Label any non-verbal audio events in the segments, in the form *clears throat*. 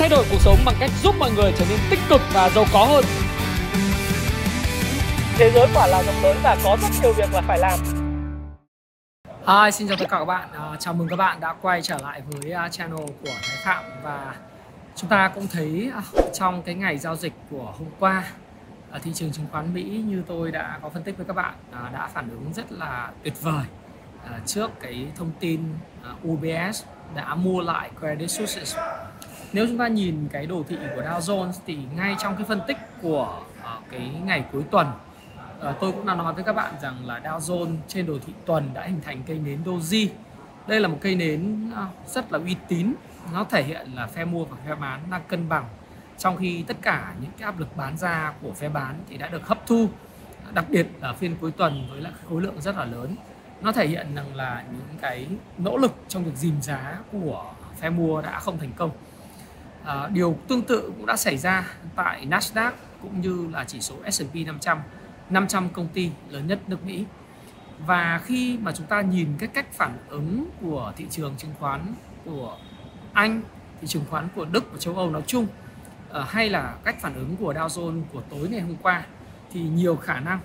thay đổi cuộc sống bằng cách giúp mọi người trở nên tích cực và giàu có hơn. Thế giới quả là rộng lớn và có rất nhiều việc là phải làm. Hi, xin chào tất cả các bạn. À, chào mừng các bạn đã quay trở lại với uh, channel của Thái Phạm và chúng ta cũng thấy uh, trong cái ngày giao dịch của hôm qua ở thị trường chứng khoán Mỹ như tôi đã có phân tích với các bạn đã phản ứng rất là tuyệt vời trước cái thông tin UBS đã mua lại Credit Suisse. Nếu chúng ta nhìn cái đồ thị của Dow Jones thì ngay trong cái phân tích của uh, cái ngày cuối tuần uh, tôi cũng đã nói với các bạn rằng là Dow Jones trên đồ thị tuần đã hình thành cây nến Doji. Đây là một cây nến uh, rất là uy tín. Nó thể hiện là phe mua và phe bán đang cân bằng trong khi tất cả những cái áp lực bán ra của phe bán thì đã được hấp thu đặc biệt là phiên cuối tuần với lại khối lượng rất là lớn nó thể hiện rằng là những cái nỗ lực trong việc dìm giá của phe mua đã không thành công à, điều tương tự cũng đã xảy ra tại Nasdaq cũng như là chỉ số S&P 500 500 công ty lớn nhất nước Mỹ. Và khi mà chúng ta nhìn cái cách phản ứng của thị trường chứng khoán của Anh thị trường khoán của Đức và châu Âu nói chung à, hay là cách phản ứng của Dow Jones của tối ngày hôm qua thì nhiều khả năng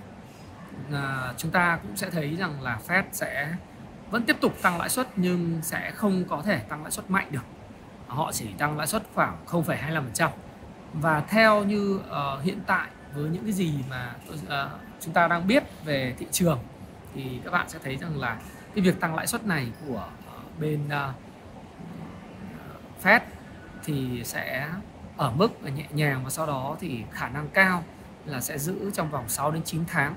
uh, chúng ta cũng sẽ thấy rằng là Fed sẽ vẫn tiếp tục tăng lãi suất nhưng sẽ không có thể tăng lãi suất mạnh được họ chỉ tăng lãi suất khoảng 0,25% và theo như uh, hiện tại với những cái gì mà uh, chúng ta đang biết về thị trường thì các bạn sẽ thấy rằng là cái việc tăng lãi suất này của uh, bên uh, Fed thì sẽ ở mức nhẹ nhàng và sau đó thì khả năng cao là sẽ giữ trong vòng 6 đến 9 tháng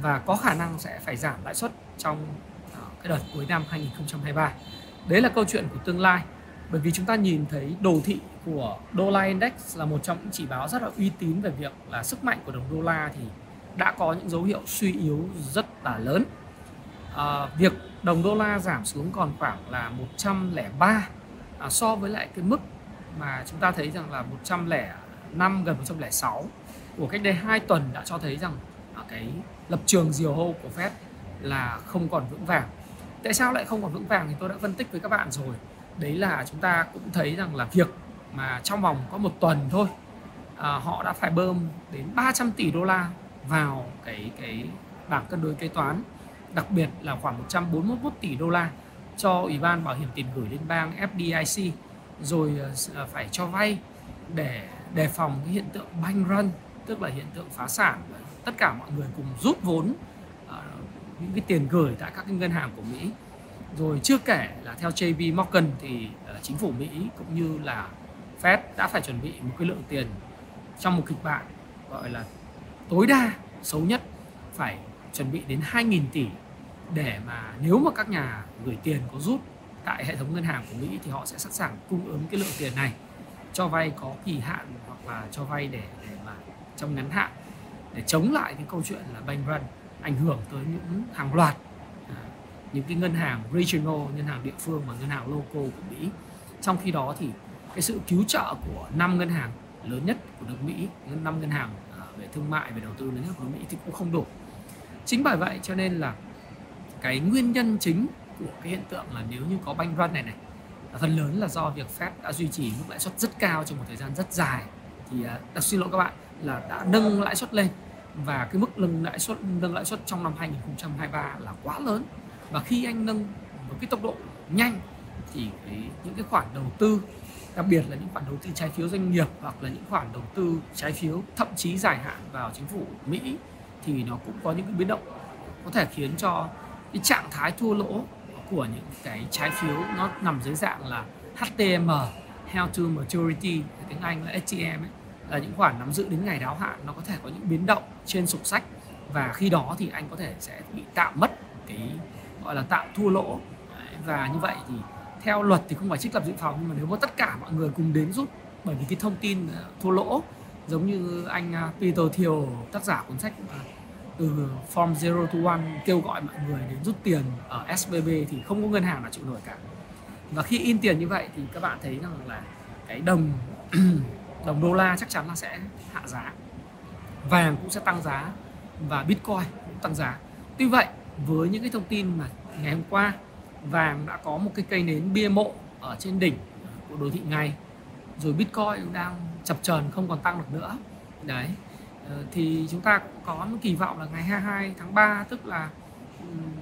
và có khả năng sẽ phải giảm lãi suất trong cái đợt cuối năm 2023. Đấy là câu chuyện của tương lai. Bởi vì chúng ta nhìn thấy đồ thị của đô la index là một trong những chỉ báo rất là uy tín về việc là sức mạnh của đồng đô la thì đã có những dấu hiệu suy yếu rất là lớn. À, việc đồng đô la giảm xuống còn khoảng là 103 à, so với lại cái mức mà chúng ta thấy rằng là 105 gần 106 của cách đây 2 tuần đã cho thấy rằng cái lập trường diều hâu của Fed là không còn vững vàng. Tại sao lại không còn vững vàng thì tôi đã phân tích với các bạn rồi. Đấy là chúng ta cũng thấy rằng là việc mà trong vòng có một tuần thôi à, họ đã phải bơm đến 300 tỷ đô la vào cái cái bảng cân đối kế toán đặc biệt là khoảng 141 tỷ đô la cho Ủy ban Bảo hiểm tiền gửi liên bang FDIC rồi à, à, phải cho vay để đề phòng cái hiện tượng bank run tức là hiện tượng phá sản tất cả mọi người cùng rút vốn à, những cái tiền gửi tại các cái ngân hàng của Mỹ rồi chưa kể là theo JP Morgan thì ờ, chính phủ Mỹ cũng như là Fed đã phải chuẩn bị một cái lượng tiền trong một kịch bản gọi là tối đa xấu nhất, phải chuẩn bị đến 2.000 tỷ để mà nếu mà các nhà gửi tiền có rút tại hệ thống ngân hàng của Mỹ thì họ sẽ sẵn sàng cung ứng cái lượng tiền này cho vay có kỳ hạn hoặc là cho vay để để mà trong ngắn hạn để chống lại cái câu chuyện là bank run ảnh hưởng tới những hàng loạt những cái ngân hàng regional ngân hàng địa phương và ngân hàng local của Mỹ. Trong khi đó thì cái sự cứu trợ của năm ngân hàng lớn nhất của nước Mỹ năm ngân hàng à, về thương mại về đầu tư lớn nhất của nước Mỹ thì cũng không đủ. Chính bởi vậy cho nên là cái nguyên nhân chính của cái hiện tượng là nếu như có banh run này này phần lớn là do việc Fed đã duy trì mức lãi suất rất cao trong một thời gian rất dài. Thì à, đặc xin lỗi các bạn là đã nâng lãi suất lên. Và cái mức nâng lãi suất nâng lãi suất trong năm 2023 là quá lớn và khi anh nâng với cái tốc độ nhanh thì cái, những cái khoản đầu tư đặc biệt là những khoản đầu tư trái phiếu doanh nghiệp hoặc là những khoản đầu tư trái phiếu thậm chí dài hạn vào chính phủ Mỹ thì nó cũng có những cái biến động. Có thể khiến cho cái trạng thái thua lỗ của những cái trái phiếu nó nằm dưới dạng là HTM Held to Maturity tiếng Anh là HTM ấy, là những khoản nắm giữ đến ngày đáo hạn nó có thể có những biến động trên sổ sách. Và khi đó thì anh có thể sẽ bị tạm mất cái gọi là tạo thua lỗ. Và như vậy thì theo luật thì không phải trích lập dự phòng, nhưng mà nếu mà tất cả mọi người cùng đến rút, bởi vì cái thông tin ờ, thua lỗ, giống như anh ờ, Peter Thiel, tác giả cuốn sách ờ, từ Form Zero to One kêu gọi mọi người đến rút tiền ở SBB thì không có ngân hàng nào chịu nổi cả. Và khi in tiền như vậy thì các bạn thấy rằng là cái đồng *clears throat* đồng đô la chắc chắn là sẽ hạ giá, vàng cũng sẽ tăng giá và bitcoin cũng tăng giá. Tuy vậy với những cái thông tin mà ngày hôm qua, vàng đã có một cái cây nến bia mộ ở trên đỉnh của đồ thị ngày rồi Bitcoin cũng đang chập chờn, không còn tăng được nữa. Đấy ờ, thì chúng ta cũng có một kỳ vọng là ngày 22 tháng 3 tức là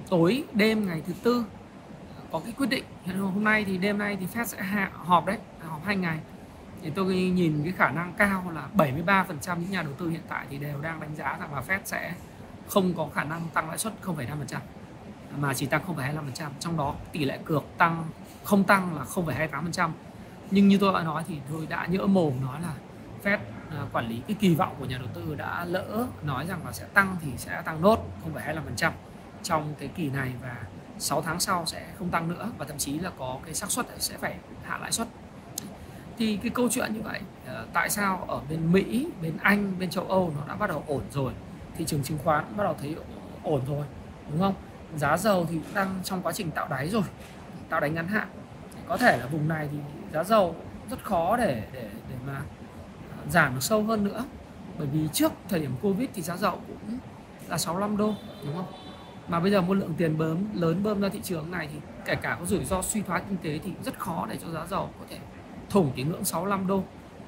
tối đêm ngày thứ tư, có cái quyết định. Hôm nay thì đêm nay thì Fed sẽ họp đấy họp hai ngày. Thì tôi nhìn cái khả năng cao là 73% những nhà đầu tư hiện tại thì đều đang đánh giá rằng là Fed sẽ không có khả năng tăng lãi suất 0,5% mà chỉ tăng 0,25% trong đó tỷ lệ cược tăng không tăng là 0,28% nhưng như tôi đã nói thì tôi đã nhỡ mồm nói là Fed à, quản lý cái kỳ vọng của nhà đầu tư đã lỡ nói rằng là sẽ tăng thì sẽ tăng nốt 0,25% trong cái kỳ này và 6 tháng sau sẽ không tăng nữa và thậm chí là có cái xác suất sẽ phải hạ lãi suất. Thì cái câu chuyện như vậy à, tại sao ở bên Mỹ, bên Anh, bên châu Âu nó đã bắt đầu ổn rồi? Thị trường chứng khoán bắt đầu thấy ổn rồi, đúng không? Giá dầu thì cũng đang trong quá trình tạo đáy rồi, tạo đáy ngắn hạn. Có thể là vùng này thì giá dầu rất khó để để để mà à, giảm được sâu hơn nữa. Bởi vì trước thời điểm covid thì giá dầu cũng là 65 đô, đúng không? Mà bây giờ một lượng tiền bơm, lớn bơm ra thị trường này thì kể cả có rủi ro suy thoái kinh tế thì rất khó để cho giá dầu có thể thủng cái ngưỡng 65 đô.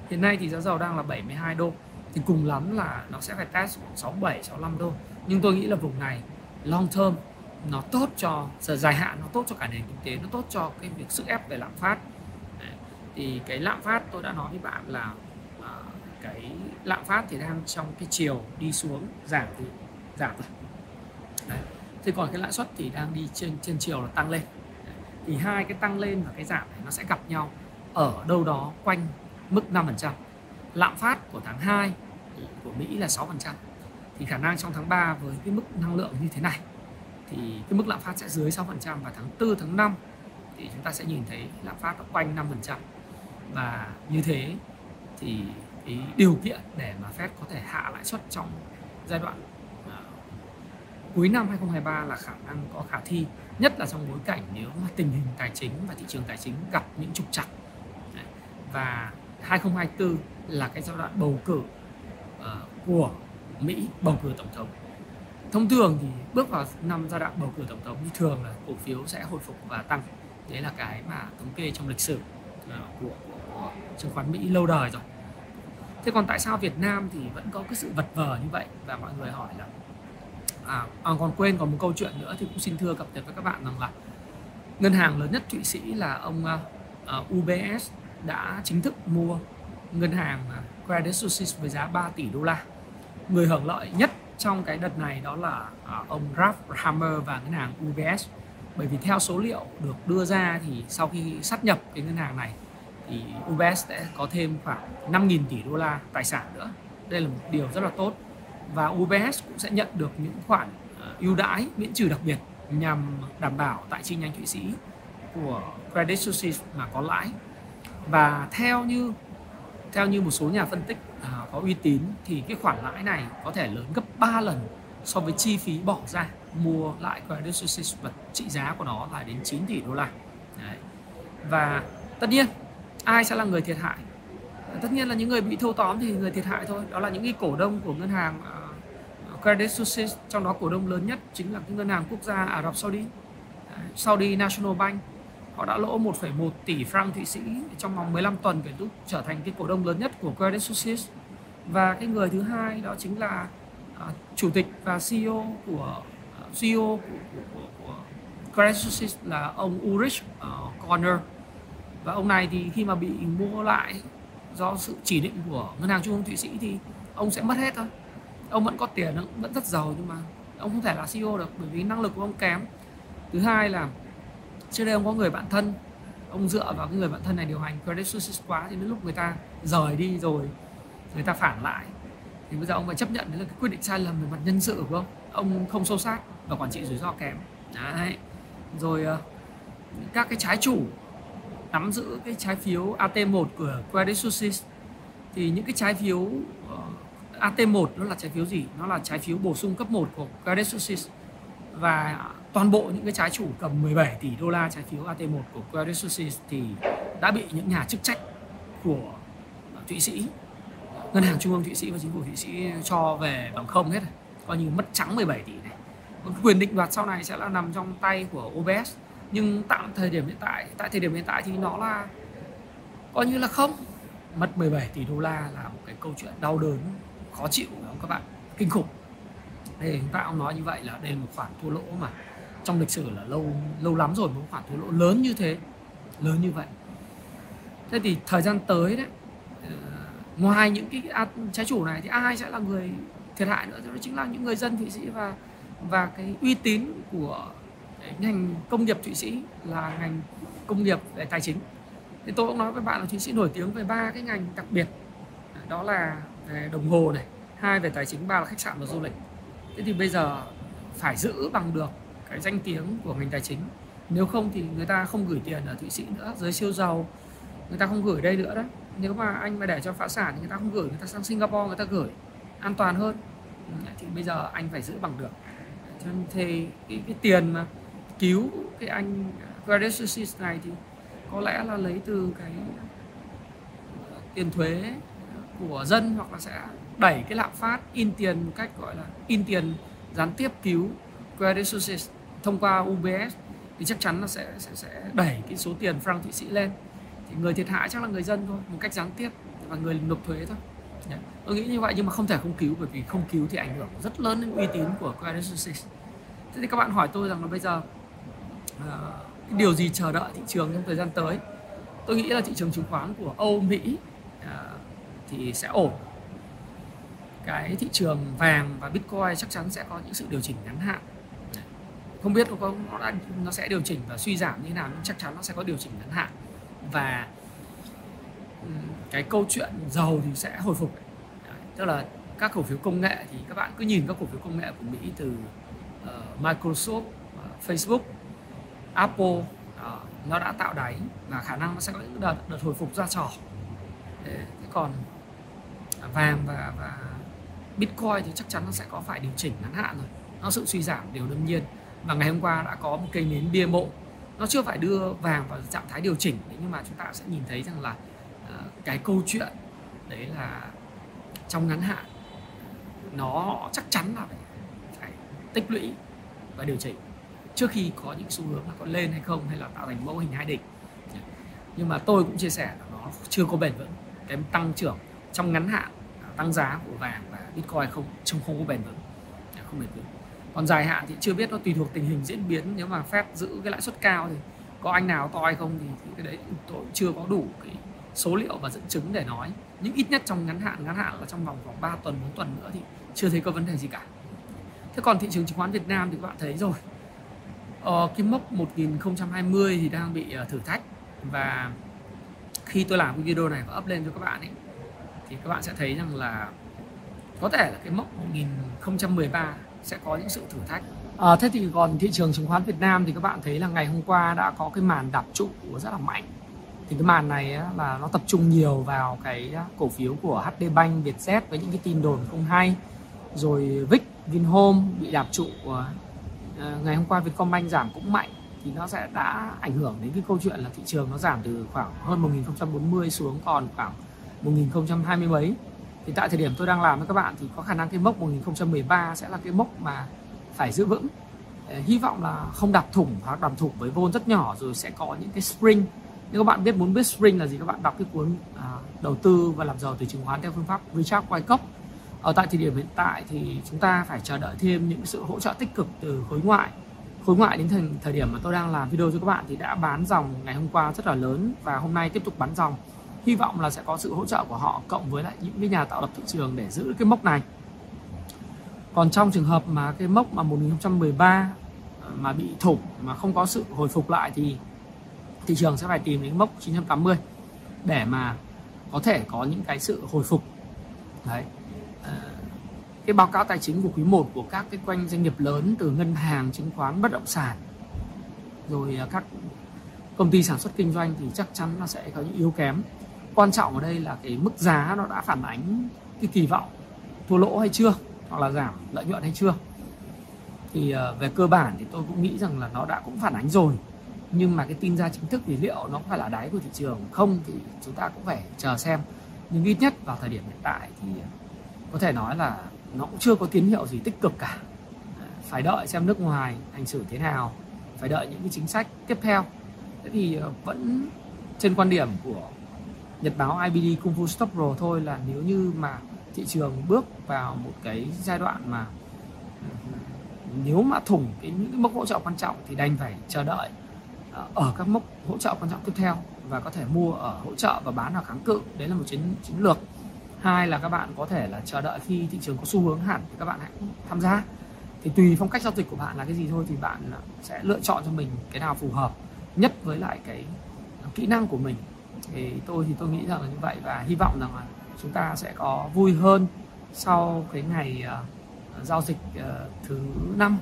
Hiện nay thì giá dầu đang là 72 đô thì cùng lắm là nó sẽ phải test 67 65 đô nhưng tôi nghĩ là vùng này long term nó tốt cho giờ dài hạn nó tốt cho cả nền kinh tế nó tốt cho cái việc sức ép về lạm phát Đấy. thì cái lạm phát tôi đã nói với bạn là uh, cái lạm phát thì đang trong cái chiều đi xuống giảm thì giảm rồi Đấy. thì còn cái lãi suất thì đang đi trên trên chiều là tăng lên Đấy. thì hai cái tăng lên và cái giảm này nó sẽ gặp nhau ở đâu đó quanh mức 5% lạm phát của tháng 2 của Mỹ là 6% thì khả năng trong tháng 3 với cái mức năng lượng như thế này thì cái mức lạm phát sẽ dưới 6% và tháng 4 tháng 5 thì chúng ta sẽ nhìn thấy lạm phát nó quanh 5% và như thế thì cái điều kiện để mà Fed có thể hạ lãi suất trong giai đoạn uh, cuối năm 2023 là khả năng có khả thi nhất là trong bối cảnh nếu mà tình hình tài chính và thị trường tài chính gặp những trục trặc. Và 2024 là cái giai đoạn bầu cử uh, của Mỹ bầu cử tổng thống. Thông thường thì bước vào năm giai đoạn bầu cử tổng thống thì thường là cổ phiếu sẽ hồi phục và tăng. Đấy là cái mà thống kê trong lịch sử uh, của, của, của chứng khoán Mỹ lâu đời rồi. Thế còn tại sao Việt Nam thì vẫn có cái sự vật vờ như vậy? Và mọi người hỏi là à, à còn quên còn một câu chuyện nữa thì cũng xin thưa cập nhật với các bạn rằng là ngân hàng lớn nhất Thụy Sĩ là ông ờ, uh, uh, UBS đã chính thức mua ngân hàng Credit Suisse với giá 3 tỷ đô la. Người hưởng lợi nhất trong cái đợt này đó là à, ông Ralph Hammer và ngân hàng UBS. Bởi vì theo số liệu được đưa ra thì sau khi sát nhập cái ngân hàng này thì UBS sẽ có thêm khoảng 5.000 tỷ đô la tài sản nữa. Đây là một điều rất là tốt. Và UBS cũng sẽ nhận được những khoản à, ưu đãi miễn trừ đặc biệt nhằm đảm bảo tại chi nhánh Thụy Sĩ của Credit Suisse mà có lãi và theo như theo như một số nhà phân tích à, có uy tín thì cái khoản lãi này có thể lớn gấp 3 lần so với chi phí bỏ ra mua lại Credit Suisse và trị giá của nó là đến 9 tỷ đô la. Đấy. và tất nhiên ai sẽ là người thiệt hại? Tất nhiên là những người bị thâu tóm thì người thiệt hại thôi. Đó là những cái cổ đông của ngân hàng uh, Credit Suisse trong đó cổ đông lớn nhất chính là cái ngân hàng quốc gia Ả Rập Saudi. Saudi National Bank họ đã lỗ 1,1 tỷ franc Thụy Sĩ trong vòng 15 tuần kể từ trở thành cái cổ đông lớn nhất của Credit Suisse. Và cái người thứ hai đó chính là uh, chủ tịch và CEO của à, uh, CEO của, của, của, của Credit Suisse là ông Ulrich à, uh, Corner và ông này thì khi mà bị mua lại do sự chỉ định của ngân hàng trung ương Thụy Sĩ thì ông sẽ mất hết thôi. Ông vẫn có tiền ông vẫn rất giàu nhưng mà ông không thể là CEO được bởi vì năng lực của ông kém. Thứ hai là trước đây ông có người bạn thân, ông dựa vào cái người bạn thân này điều hành credit suisse quá thì đến lúc người ta rời đi rồi, người ta phản lại. Thì bây giờ ông phải chấp nhận đấy là cái quyết định sai lầm về mặt nhân sự của ông ông không sâu sát và quản trị rủi ro kém. Đấy. Rồi ờ, các cái trái chủ nắm giữ cái trái phiếu AT1 của Credit Suisse thì những cái trái phiếu ờ, AT1 nó là trái phiếu gì? Nó là trái phiếu bổ sung cấp 1 của Credit Suisse. Và toàn bộ những cái trái chủ cầm 17 tỷ đô la trái phiếu AT1 của Credit Suisse thì đã bị những nhà chức trách của Thụy Sĩ, ngân hàng trung ương Thụy Sĩ và chính phủ Thụy Sĩ cho về bằng không hết coi như mất trắng 17 tỷ này. Quyền định đoạt sau này sẽ là nằm trong tay của OBS nhưng tạm thời điểm hiện tại tại thời điểm hiện tại thì nó là coi như là không. Mất 17 tỷ đô la là một cái câu chuyện đau đớn, khó chịu không các bạn kinh khủng. Đây chúng ta cũng nói như vậy là đây là một khoản thua lỗ mà trong lịch sử là lâu lâu lắm rồi, một khoản thua lỗ lớn như thế, lớn như vậy. Thế thì thời gian tới đấy ờ, ngoài những cái trái chủ này thì ai sẽ là người thiệt hại nữa? Đó chính là những người dân thụy sĩ và và cái uy tín của ngành công nghiệp thụy sĩ là ngành công nghiệp về tài chính. Thì tôi cũng nói với bạn là thụy sĩ nổi tiếng về ba cái ngành đặc biệt. Đó là về đồng hồ này, hai về tài chính, ba là khách sạn và du lịch. Thế thì bây giờ phải giữ bằng được cái danh tiếng của ngành tài chính. Nếu không thì người ta không gửi tiền ở thụy sĩ nữa giới siêu giàu. Người ta không gửi đây nữa đấy. Nếu mà anh mà để cho phá sản thì người ta không gửi người ta sang singapore người ta gửi an toàn hơn. Thì bây giờ anh phải giữ bằng được. Cho nên thì cái, cái tiền mà cứu cái anh Credit Suisse này thì có lẽ là lấy từ cái ờ, tiền thuế của dân hoặc là sẽ đẩy cái lạm phát in tiền một cách gọi là in tiền gián tiếp cứu Credit Suisse thông qua UBS thì chắc chắn là sẽ sẽ, sẽ đẩy cái số tiền franc thụy sĩ lên. Thì người thiệt hại chắc là người dân thôi một cách gián tiếp và người nộp thuế thôi. Yeah. tôi nghĩ như vậy nhưng mà không thể không cứu bởi vì không cứu thì ảnh hưởng rất lớn đến uy tín của Credit Suisse. Thế thì các bạn hỏi tôi rằng là bây giờ uh, điều gì chờ đợi thị trường trong thời gian tới? Tôi nghĩ là thị trường chứng khoán của Âu Mỹ uh, thì sẽ ổn. Cái thị trường vàng và Bitcoin chắc chắn sẽ có những sự điều chỉnh ngắn hạn không biết nó nó đã nó sẽ điều chỉnh và suy giảm như thế nào nhưng chắc chắn nó sẽ có điều chỉnh ngắn hạn và cái câu chuyện dầu thì sẽ hồi phục tức là các cổ phiếu công nghệ thì các bạn cứ nhìn các cổ phiếu công nghệ của Mỹ từ uh, Microsoft, uh, Facebook, Apple uh, nó đã tạo đáy và khả năng nó sẽ có những đợt đợt hồi phục ra trò. Thế còn vàng và và Bitcoin thì chắc chắn nó sẽ có phải điều chỉnh ngắn hạn rồi. Nó sự suy giảm điều đương nhiên. Và ngày hôm qua đã có một cây nến bia mộ. Nó chưa phải đưa vàng vào trạng thái điều chỉnh nhưng mà chúng ta sẽ nhìn thấy rằng là ờ, cái câu chuyện đấy là trong ngắn hạn nó chắc chắn là phải, phải tích lũy và điều chỉnh trước khi có những xu hướng là có lên hay không hay là tạo thành mẫu hình hai đỉnh. Nhưng mà tôi cũng chia sẻ là nó chưa có bền vững. Cái tăng trưởng trong ngắn hạn tăng giá của vàng và bitcoin không trông không có bền vững không bền vững còn dài hạn thì chưa biết nó tùy thuộc tình hình diễn biến. Nếu mà phép giữ cái lãi suất cao thì có anh nào to hay không thì, thì cái đấy tôi chưa có đủ cái số liệu và dẫn chứng để nói. Nhưng ít nhất trong ngắn hạn ngắn hạn là trong vòng khoảng 3 tuần 4 tuần nữa thì chưa thấy có vấn đề gì cả. Thế còn thị trường chứng khoán Việt Nam thì các bạn thấy rồi. Ờ, cái mốc 1020 thì đang bị ờ, thử thách. Và khi tôi làm cái video này và up lên cho các bạn ấy thì các bạn sẽ thấy rằng là có thể là cái mốc 1013 sẽ có những sự thử thách? À, thế thì còn thị trường chứng khoán Việt Nam thì các bạn thấy là ngày hôm qua đã có cái màn đạp trụ rất là mạnh. Thì cái màn này á, là nó tập trung nhiều vào cái cổ phiếu của HD Bank, Vietjet với những cái tin đồn không hay. Rồi Vic, Vinhome bị đạp trụ của ngày hôm qua Vietcombank giảm cũng mạnh. Thì nó sẽ đã ảnh hưởng đến cái câu chuyện là thị trường nó giảm từ khoảng hơn 1040 xuống còn khoảng 1020 mấy thì tại thời điểm tôi đang làm với các bạn thì có khả năng cái mốc 1013 sẽ là cái mốc mà phải giữ vững. Ờ, hy vọng là không đạp thủng hoặc đạp thủng với vôn rất nhỏ rồi sẽ có những cái spring. Nếu các bạn biết muốn biết spring là gì các bạn đọc cái cuốn à, đầu tư và làm giàu từ chứng khoán theo phương pháp Richard Wyckoff. Ở tại thời điểm hiện tại thì chúng ta phải chờ đợi thêm những sự hỗ trợ tích cực từ khối ngoại. Khối ngoại đến thời, thời điểm mà tôi đang làm video cho các bạn thì đã bán dòng ngày hôm qua rất là lớn và hôm nay tiếp tục bán dòng hy vọng là sẽ có sự hỗ trợ của họ cộng với lại những cái nhà tạo lập thị trường để giữ cái mốc này. Còn trong trường hợp mà cái mốc mà 1013 ờ, mà bị thủng, mà không có sự hồi phục lại thì thị trường sẽ phải tìm đến mốc 980 để mà có thể có những cái sự hồi phục. Đấy. Ờ, cái báo cáo tài chính của quý 1 của các cái quanh doanh nghiệp lớn từ ngân hàng, chứng khoán, bất động sản, rồi ờ, các công ty sản xuất kinh doanh thì chắc chắn nó sẽ có những yếu kém quan trọng ở đây là cái mức giá nó đã phản ánh cái kỳ vọng thua lỗ hay chưa, hoặc là giảm lợi nhuận hay chưa. Thì ờ, về cơ bản thì tôi cũng nghĩ rằng là nó đã cũng phản ánh rồi. Nhưng mà cái tin ra chính thức thì liệu nó phải là đáy của thị trường không thì chúng ta cũng phải chờ xem. Nhưng ít nhất vào thời điểm hiện tại thì có thể nói là nó cũng chưa có tín hiệu gì tích cực cả. Phải đợi xem nước ngoài hành xử thế nào, phải đợi những cái chính sách tiếp theo. Thế thì ờ, vẫn trên quan điểm của nhật báo IBD Kung Fu Stop Pro thôi là nếu như mà thị trường bước vào một cái giai đoạn mà ừ, nếu mà thủng cái những cái mốc hỗ trợ quan trọng thì đành phải chờ đợi ờ, ở các mốc hỗ trợ quan trọng tiếp theo và có thể mua ở hỗ trợ và bán ở kháng cự. Đấy là một chiến chiến lược. Hai là các bạn có thể là chờ đợi khi thị trường có xu hướng hẳn thì các bạn hãy tham gia. Thì tùy phong cách giao dịch của bạn là cái gì thôi thì bạn sẽ lựa chọn cho mình cái nào phù hợp nhất với lại cái kỹ năng của mình thì tôi thì tôi nghĩ rằng là như vậy và hy vọng rằng là chúng ta sẽ có vui hơn sau cái ngày uh, giao dịch uh, thứ năm.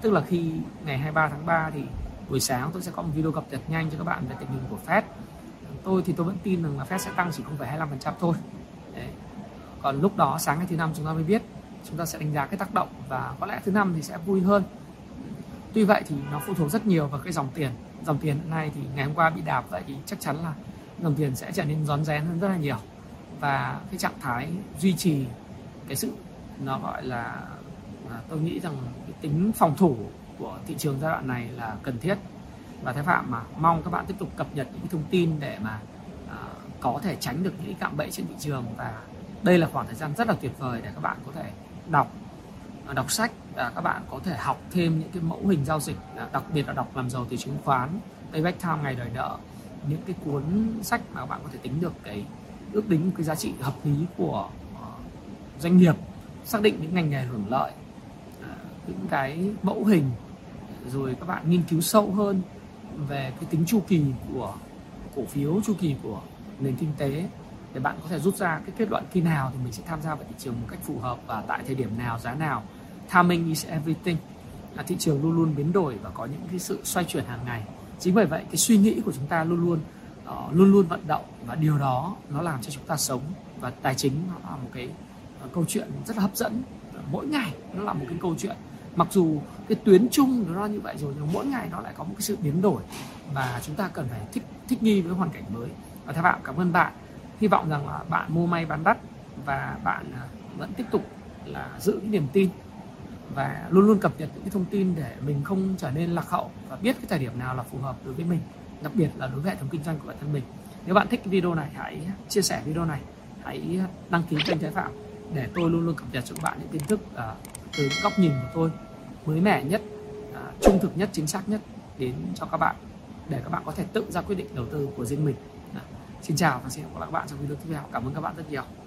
Tức là khi ngày 23 tháng 3 thì buổi sáng tôi sẽ có một video cập nhật nhanh cho các bạn về tình hình của Fed. Tôi thì tôi vẫn tin rằng là Fed sẽ tăng chỉ 0,25% thôi. Đấy. còn lúc đó sáng ngày thứ năm chúng ta mới biết chúng ta sẽ đánh giá cái tác động và có lẽ thứ năm thì sẽ vui hơn. Tuy vậy thì nó phụ thuộc rất nhiều vào cái dòng tiền. Dòng tiền hiện nay thì ngày hôm qua bị đạp vậy thì chắc chắn là đồng tiền sẽ trở nên rón rén hơn rất là nhiều. Và cái trạng thái duy trì cái sự nó gọi là à, tôi nghĩ rằng cái tính phòng thủ của thị trường giai đoạn này là cần thiết. Và thái phạm mà mong các bạn tiếp tục cập nhật những thông tin để mà à, có thể tránh được những cạm bẫy trên thị trường. Và đây là khoảng thời gian rất là tuyệt vời để các bạn có thể đọc à, đọc sách và các bạn có thể học thêm những cái mẫu hình giao dịch à, đặc biệt là đọc làm giàu từ chứng khoán payback time ngày đời nợ những cái cuốn sách mà các bạn có thể tính được cái ước tính, cái giá trị hợp lý của ờ, doanh nghiệp, xác định những ngành nghề hưởng lợi ờ, những cái mẫu hình, rồi các bạn nghiên cứu sâu hơn về cái tính chu kỳ của cổ phiếu, chu kỳ của nền kinh tế, để bạn có thể rút ra cái kết luận khi nào thì mình sẽ tham gia vào thị trường một cách phù hợp và tại thời điểm nào, giá nào. Timing is everything. Là thị trường luôn luôn biến đổi và có những cái sự xoay chuyển hàng ngày chính bởi vậy cái suy nghĩ của chúng ta luôn luôn uh, luôn luôn vận động và điều đó nó làm cho chúng ta sống và tài chính nó là một cái uh, câu chuyện rất là hấp dẫn. Mỗi ngày nó là một cái câu chuyện. Mặc dù cái tuyến chung nó như vậy rồi nhưng mỗi ngày nó lại có một cái sự biến đổi và chúng ta cần phải thích thích nghi với hoàn cảnh mới. Và theo bạn cảm ơn bạn. Hy vọng rằng là bạn mua may bán đắt và bạn à, vẫn tiếp tục là giữ cái niềm tin và luôn luôn cập nhật những cái thông tin để mình không trở nên lạc hậu và biết cái thời điểm nào là phù hợp đối với mình đặc biệt là đối với hệ thống kinh doanh của bản thân mình. Nếu bạn thích cái video này hãy chia sẻ video này hãy đăng ký kênh Thái Phạm để tôi luôn luôn cập nhật cho các bạn những tin tức uh, từ góc nhìn của tôi mới mẻ nhất uh, trung thực nhất chính xác nhất đến cho các bạn để các bạn có thể tự ra quyết định đầu tư của riêng mình. Uh, xin chào và xin hẹn gặp lại các bạn trong video tiếp theo. Cảm ơn các bạn rất nhiều.